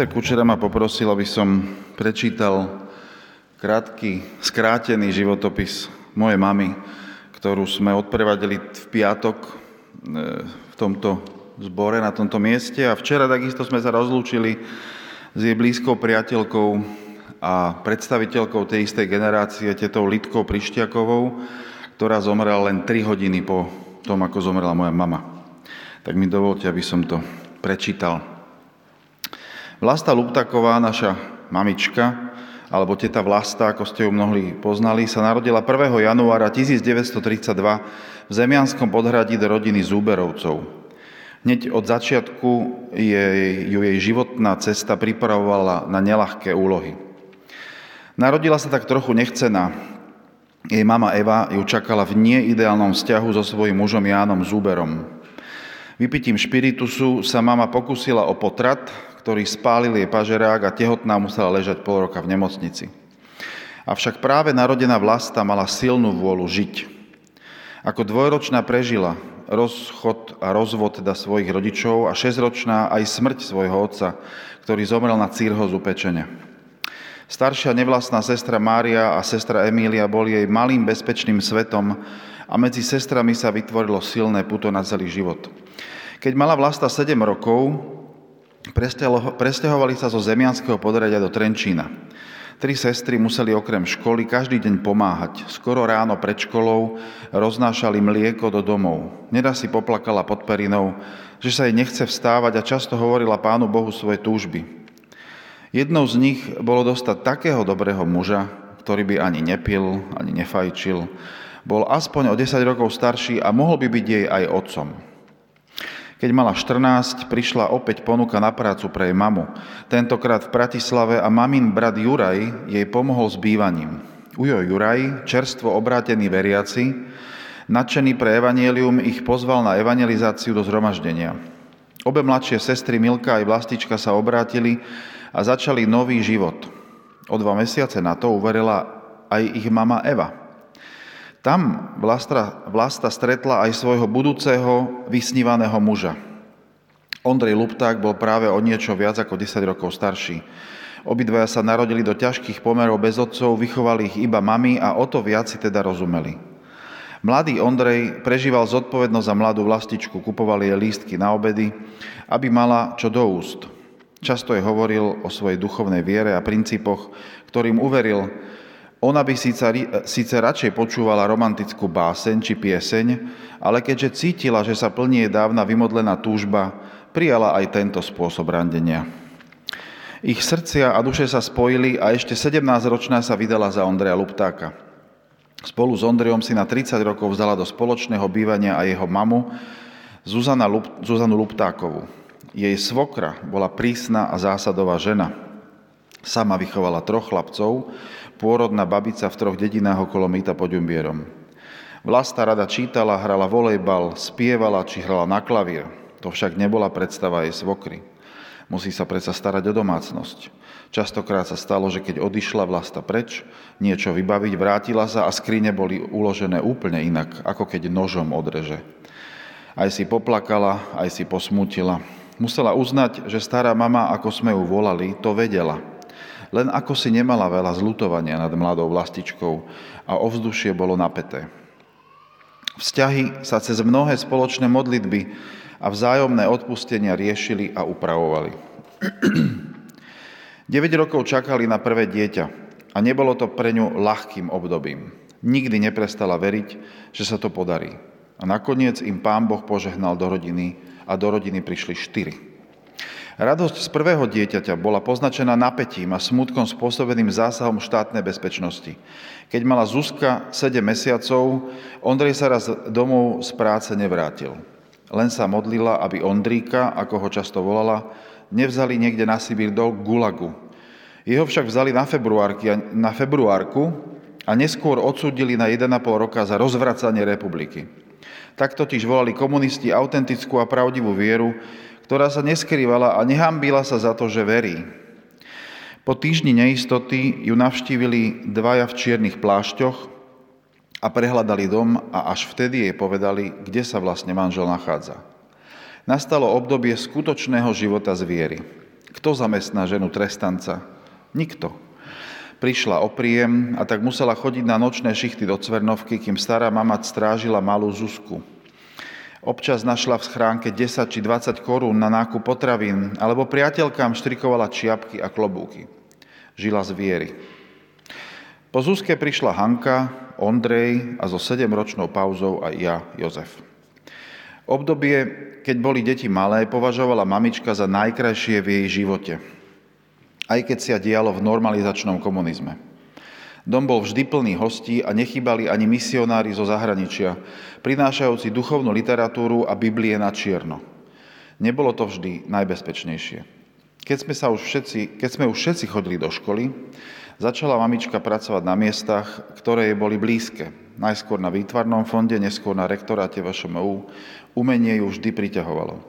S4: Peter Kučera ma poprosil, aby som prečítal krátky, skrátený životopis mojej mamy, ktorú sme odprevadili v piatok e, v tomto zbore, na tomto mieste. A včera takisto sme sa rozlúčili s jej blízkou priateľkou a predstaviteľkou tej istej generácie, tetou Lidkou Prišťakovou, ktorá zomrela len 3 hodiny po tom, ako zomrela moja mama. Tak mi dovolte, aby som to prečítal. Vlasta Luptaková, naša mamička, alebo teta Vlasta, ako ste ju mnohí poznali, sa narodila 1. januára 1932 v Zemianskom podhradí do rodiny Zúberovcov. Hneď od začiatku jej, ju jej životná cesta pripravovala na nelahké úlohy. Narodila sa tak trochu nechcená. Jej mama Eva ju čakala v neideálnom vzťahu so svojím mužom Jánom Zúberom. Vypitím špiritusu sa mama pokusila o potrat, ktorý spálil jej pažerák a tehotná musela ležať pol roka v nemocnici. Avšak práve narodená vlasta mala silnú vôľu žiť. Ako dvojročná prežila rozchod a rozvod teda svojich rodičov a šesťročná aj smrť svojho otca, ktorý zomrel na círhozu pečenia. Staršia nevlastná sestra Mária a sestra Emília boli jej malým bezpečným svetom a medzi sestrami sa vytvorilo silné puto na celý život. Keď mala vlasta 7 rokov, Presťahovali sa zo zemianského podradia do Trenčína. Tri sestry museli okrem školy každý deň pomáhať. Skoro ráno pred školou roznášali mlieko do domov. Neda si poplakala pod perinou, že sa jej nechce vstávať a často hovorila pánu Bohu svoje túžby. Jednou z nich bolo dostať takého dobrého muža, ktorý by ani nepil, ani nefajčil. Bol aspoň o 10 rokov starší a mohol by byť jej aj otcom. Keď mala 14, prišla opäť ponuka na prácu pre jej mamu. Tentokrát v Bratislave a mamin brat Juraj jej pomohol s bývaním. Ujo Juraj, čerstvo obrátený veriaci, nadšený pre evanielium, ich pozval na evangelizáciu do zhromaždenia. Obe mladšie sestry Milka aj Vlastička sa obrátili a začali nový život. O dva mesiace na to uverila aj ich mama Eva. Tam Vlasta, Vlasta stretla aj svojho budúceho vysnívaného muža. Ondrej Lupták bol práve o niečo viac ako 10 rokov starší. Obidvaja sa narodili do ťažkých pomerov bez otcov, vychovali ich iba mami a o to viac si teda rozumeli. Mladý Ondrej prežíval zodpovednosť za mladú vlastičku, kupovali jej lístky na obedy, aby mala čo do úst. Často jej hovoril o svojej duchovnej viere a princípoch, ktorým uveril, ona by síce, síce radšej počúvala romantickú báseň či pieseň, ale keďže cítila, že sa plní jej dávna vymodlená túžba, prijala aj tento spôsob randenia. Ich srdcia a duše sa spojili a ešte 17-ročná sa vydala za Ondreja Luptáka. Spolu s Ondrejom si na 30 rokov vzala do spoločného bývania aj jeho mamu, Zuzana Lup, Zuzanu Luptákovu. Jej svokra bola prísna a zásadová žena. Sama vychovala troch chlapcov, pôrodná babica v troch dedinách okolo Mýta pod Jumbierom. Vlasta rada čítala, hrala volejbal, spievala či hrala na klavír. To však nebola predstava jej svokry. Musí sa predsa starať o domácnosť. Častokrát sa stalo, že keď odišla vlasta preč, niečo vybaviť, vrátila sa a skrine boli uložené úplne inak, ako keď nožom odreže. Aj si poplakala, aj si posmutila. Musela uznať, že stará mama, ako sme ju volali, to vedela – len ako si nemala veľa zlutovania nad mladou vlastičkou a ovzdušie bolo napeté. Vzťahy sa cez mnohé spoločné modlitby a vzájomné odpustenia riešili a upravovali. 9 rokov čakali na prvé dieťa a nebolo to pre ňu ľahkým obdobím. Nikdy neprestala veriť, že sa to podarí. A nakoniec im pán Boh požehnal do rodiny a do rodiny prišli štyri. Radosť z prvého dieťaťa bola poznačená napätím a smutkom spôsobeným zásahom štátnej bezpečnosti. Keď mala Zuzka 7 mesiacov, Ondrej sa raz domov z práce nevrátil. Len sa modlila, aby Ondríka, ako ho často volala, nevzali niekde na Sibír do Gulagu. Jeho však vzali na, na februárku a neskôr odsúdili na 1,5 roka za rozvracanie republiky. Tak totiž volali komunisti autentickú a pravdivú vieru, ktorá sa neskrývala a nehambila sa za to, že verí. Po týždni neistoty ju navštívili dvaja v čiernych plášťoch a prehľadali dom a až vtedy jej povedali, kde sa vlastne manžel nachádza. Nastalo obdobie skutočného života z viery. Kto zamestná ženu trestanca? Nikto. Prišla o príjem a tak musela chodiť na nočné šichty do Cvernovky, kým stará mama strážila malú Zuzku. Občas našla v schránke 10 či 20 korún na nákup potravín, alebo priateľkám štrikovala čiapky a klobúky. Žila z viery. Po Zuzke prišla Hanka, Ondrej a so 7-ročnou pauzou aj ja, Jozef. Obdobie, keď boli deti malé, považovala mamička za najkrajšie v jej živote – aj keď sa dialo v normalizačnom komunizme. Dom bol vždy plný hostí a nechybali ani misionári zo zahraničia, prinášajúci duchovnú literatúru a Biblie na čierno. Nebolo to vždy najbezpečnejšie. Keď sme, sa už všetci, keď sme už všetci chodili do školy, začala mamička pracovať na miestach, ktoré jej boli blízke. Najskôr na výtvarnom fonde, neskôr na rektoráte VŠMU. Umenie ju vždy priťahovalo.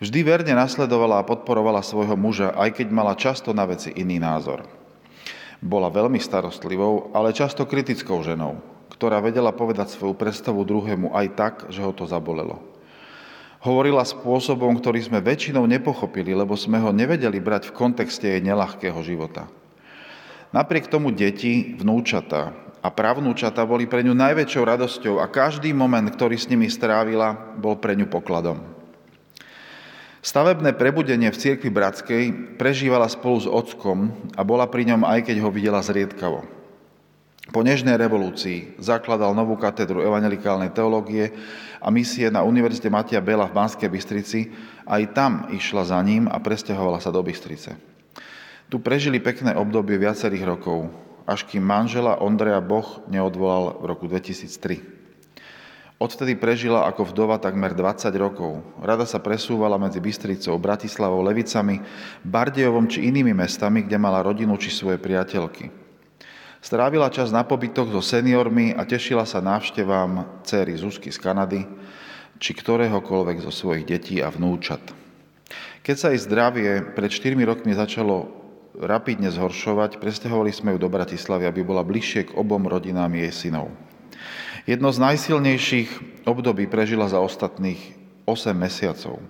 S4: Vždy verne nasledovala a podporovala svojho muža, aj keď mala často na veci iný názor. Bola veľmi starostlivou, ale často kritickou ženou, ktorá vedela povedať svoju predstavu druhému aj tak, že ho to zabolelo. Hovorila spôsobom, ktorý sme väčšinou nepochopili, lebo sme ho nevedeli brať v kontexte jej nelahkého života. Napriek tomu deti, vnúčata a pravnúčata boli pre ňu najväčšou radosťou a každý moment, ktorý s nimi strávila, bol pre ňu pokladom. Stavebné prebudenie v cirkvi Bratskej prežívala spolu s ockom a bola pri ňom aj keď ho videla zriedkavo. Po nežnej revolúcii zakladal novú katedru evangelikálnej teológie a misie na Univerzite Matia Bela v Banskej Bystrici. Aj tam išla za ním a presťahovala sa do Bystrice. Tu prežili pekné obdobie viacerých rokov, až kým manžela Ondreja Boh neodvolal v roku 2003. Odvtedy prežila ako vdova takmer 20 rokov. Rada sa presúvala medzi Bystricou, Bratislavou, Levicami, Bardejovom či inými mestami, kde mala rodinu či svoje priateľky. Strávila čas na pobytoch so seniormi a tešila sa návštevám céry Zuzky z Kanady či ktoréhokoľvek zo svojich detí a vnúčat. Keď sa jej zdravie pred 4 rokmi začalo rapidne zhoršovať, presťahovali sme ju do Bratislavy, aby bola bližšie k obom rodinám jej synov. Jedno z najsilnejších období prežila za ostatných 8 mesiacov.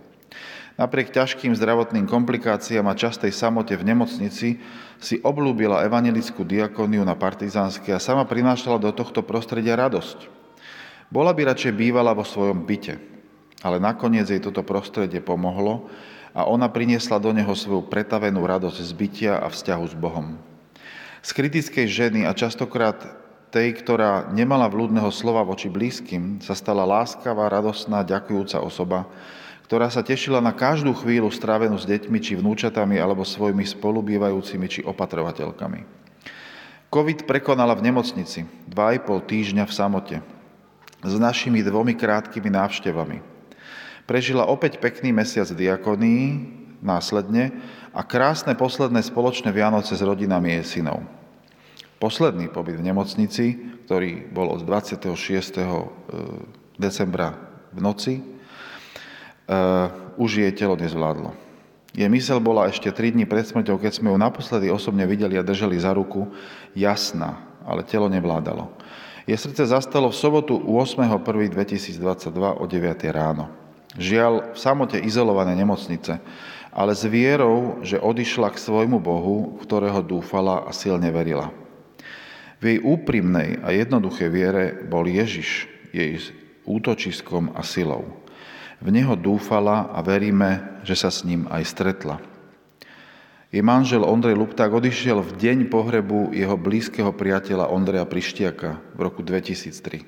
S4: Napriek ťažkým zdravotným komplikáciám a častej samote v nemocnici si oblúbila evangelickú diakoniu na Partizánske a sama prinášala do tohto prostredia radosť. Bola by radšej bývala vo svojom byte, ale nakoniec jej toto prostredie pomohlo a ona priniesla do neho svoju pretavenú radosť z bytia a vzťahu s Bohom. Z kritickej ženy a častokrát tej, ktorá nemala vľúdneho slova voči blízkym, sa stala láskavá, radostná, ďakujúca osoba, ktorá sa tešila na každú chvíľu strávenú s deťmi či vnúčatami alebo svojimi spolubývajúcimi či opatrovateľkami. COVID prekonala v nemocnici, dva pol týždňa v samote, s našimi dvomi krátkými návštevami. Prežila opäť pekný mesiac diakonii následne a krásne posledné spoločné Vianoce s rodinami jej synov. Posledný pobyt v nemocnici, ktorý bol od 26. E, decembra v noci, e, už jej telo nezvládlo. Jej mysel bola ešte 3 dní pred smrťou, keď sme ju naposledy osobne videli a držali za ruku, jasná, ale telo nevládalo. Jej srdce zastalo v sobotu 8.1.2022 o 9. ráno. Žiaľ, v samote izolované nemocnice, ale s vierou, že odišla k svojmu Bohu, v ktorého dúfala a silne verila. V jej úprimnej a jednoduchej viere bol Ježiš jej útočiskom a silou. V Neho dúfala a veríme, že sa s ním aj stretla. Jej manžel Ondrej Lupták odišiel v deň pohrebu jeho blízkeho priateľa Ondreja Prištiaka v roku 2003.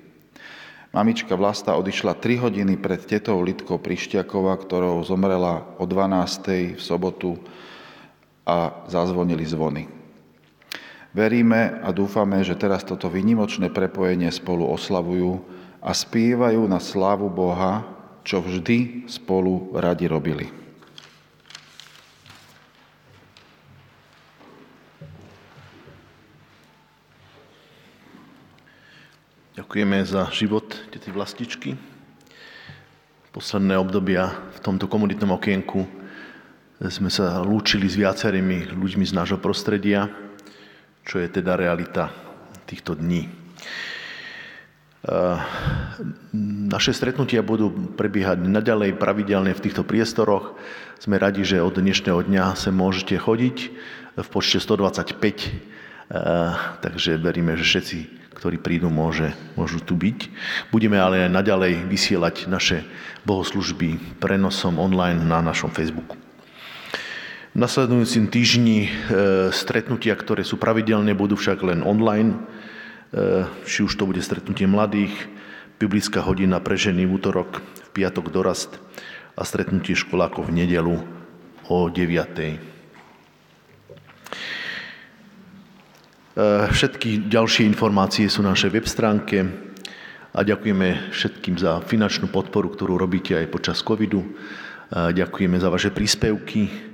S4: Mamička Vlasta odišla 3 hodiny pred tetou Lidkou Prištiakova, ktorou zomrela o 12. v sobotu a zazvonili zvony. Veríme a dúfame, že teraz toto vynimočné prepojenie spolu oslavujú a spievajú na slávu Boha, čo vždy spolu radi robili.
S1: Ďakujeme za život tety Vlastičky. Posledné obdobia v tomto komunitnom okienku sme sa lúčili s viacerými ľuďmi z nášho prostredia, čo je teda realita týchto dní. Eh, naše stretnutia budú prebiehať naďalej pravidelne v týchto priestoroch. Sme radi, že od dnešného dňa sa môžete chodiť v počte 125, takže veríme, že všetci, ktorí prídu, môže, môžu tu byť. Budeme ale aj naďalej vysielať naše bohoslužby prenosom online na našom Facebooku. Nasledujúcim týždni stretnutia, ktoré sú pravidelné, budú však len online. Či už to bude stretnutie mladých, biblická hodina pre ženy v útorok, v piatok dorast a stretnutie školákov v nedelu o 9. E, všetky ďalšie informácie sú na našej web stránke a ďakujeme všetkým za finančnú podporu, ktorú robíte aj počas covidu. Ďakujeme za vaše príspevky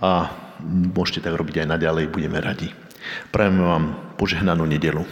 S1: a môžete tak robiť aj naďalej, budeme radi. Prajeme vám požehnanú nedelu.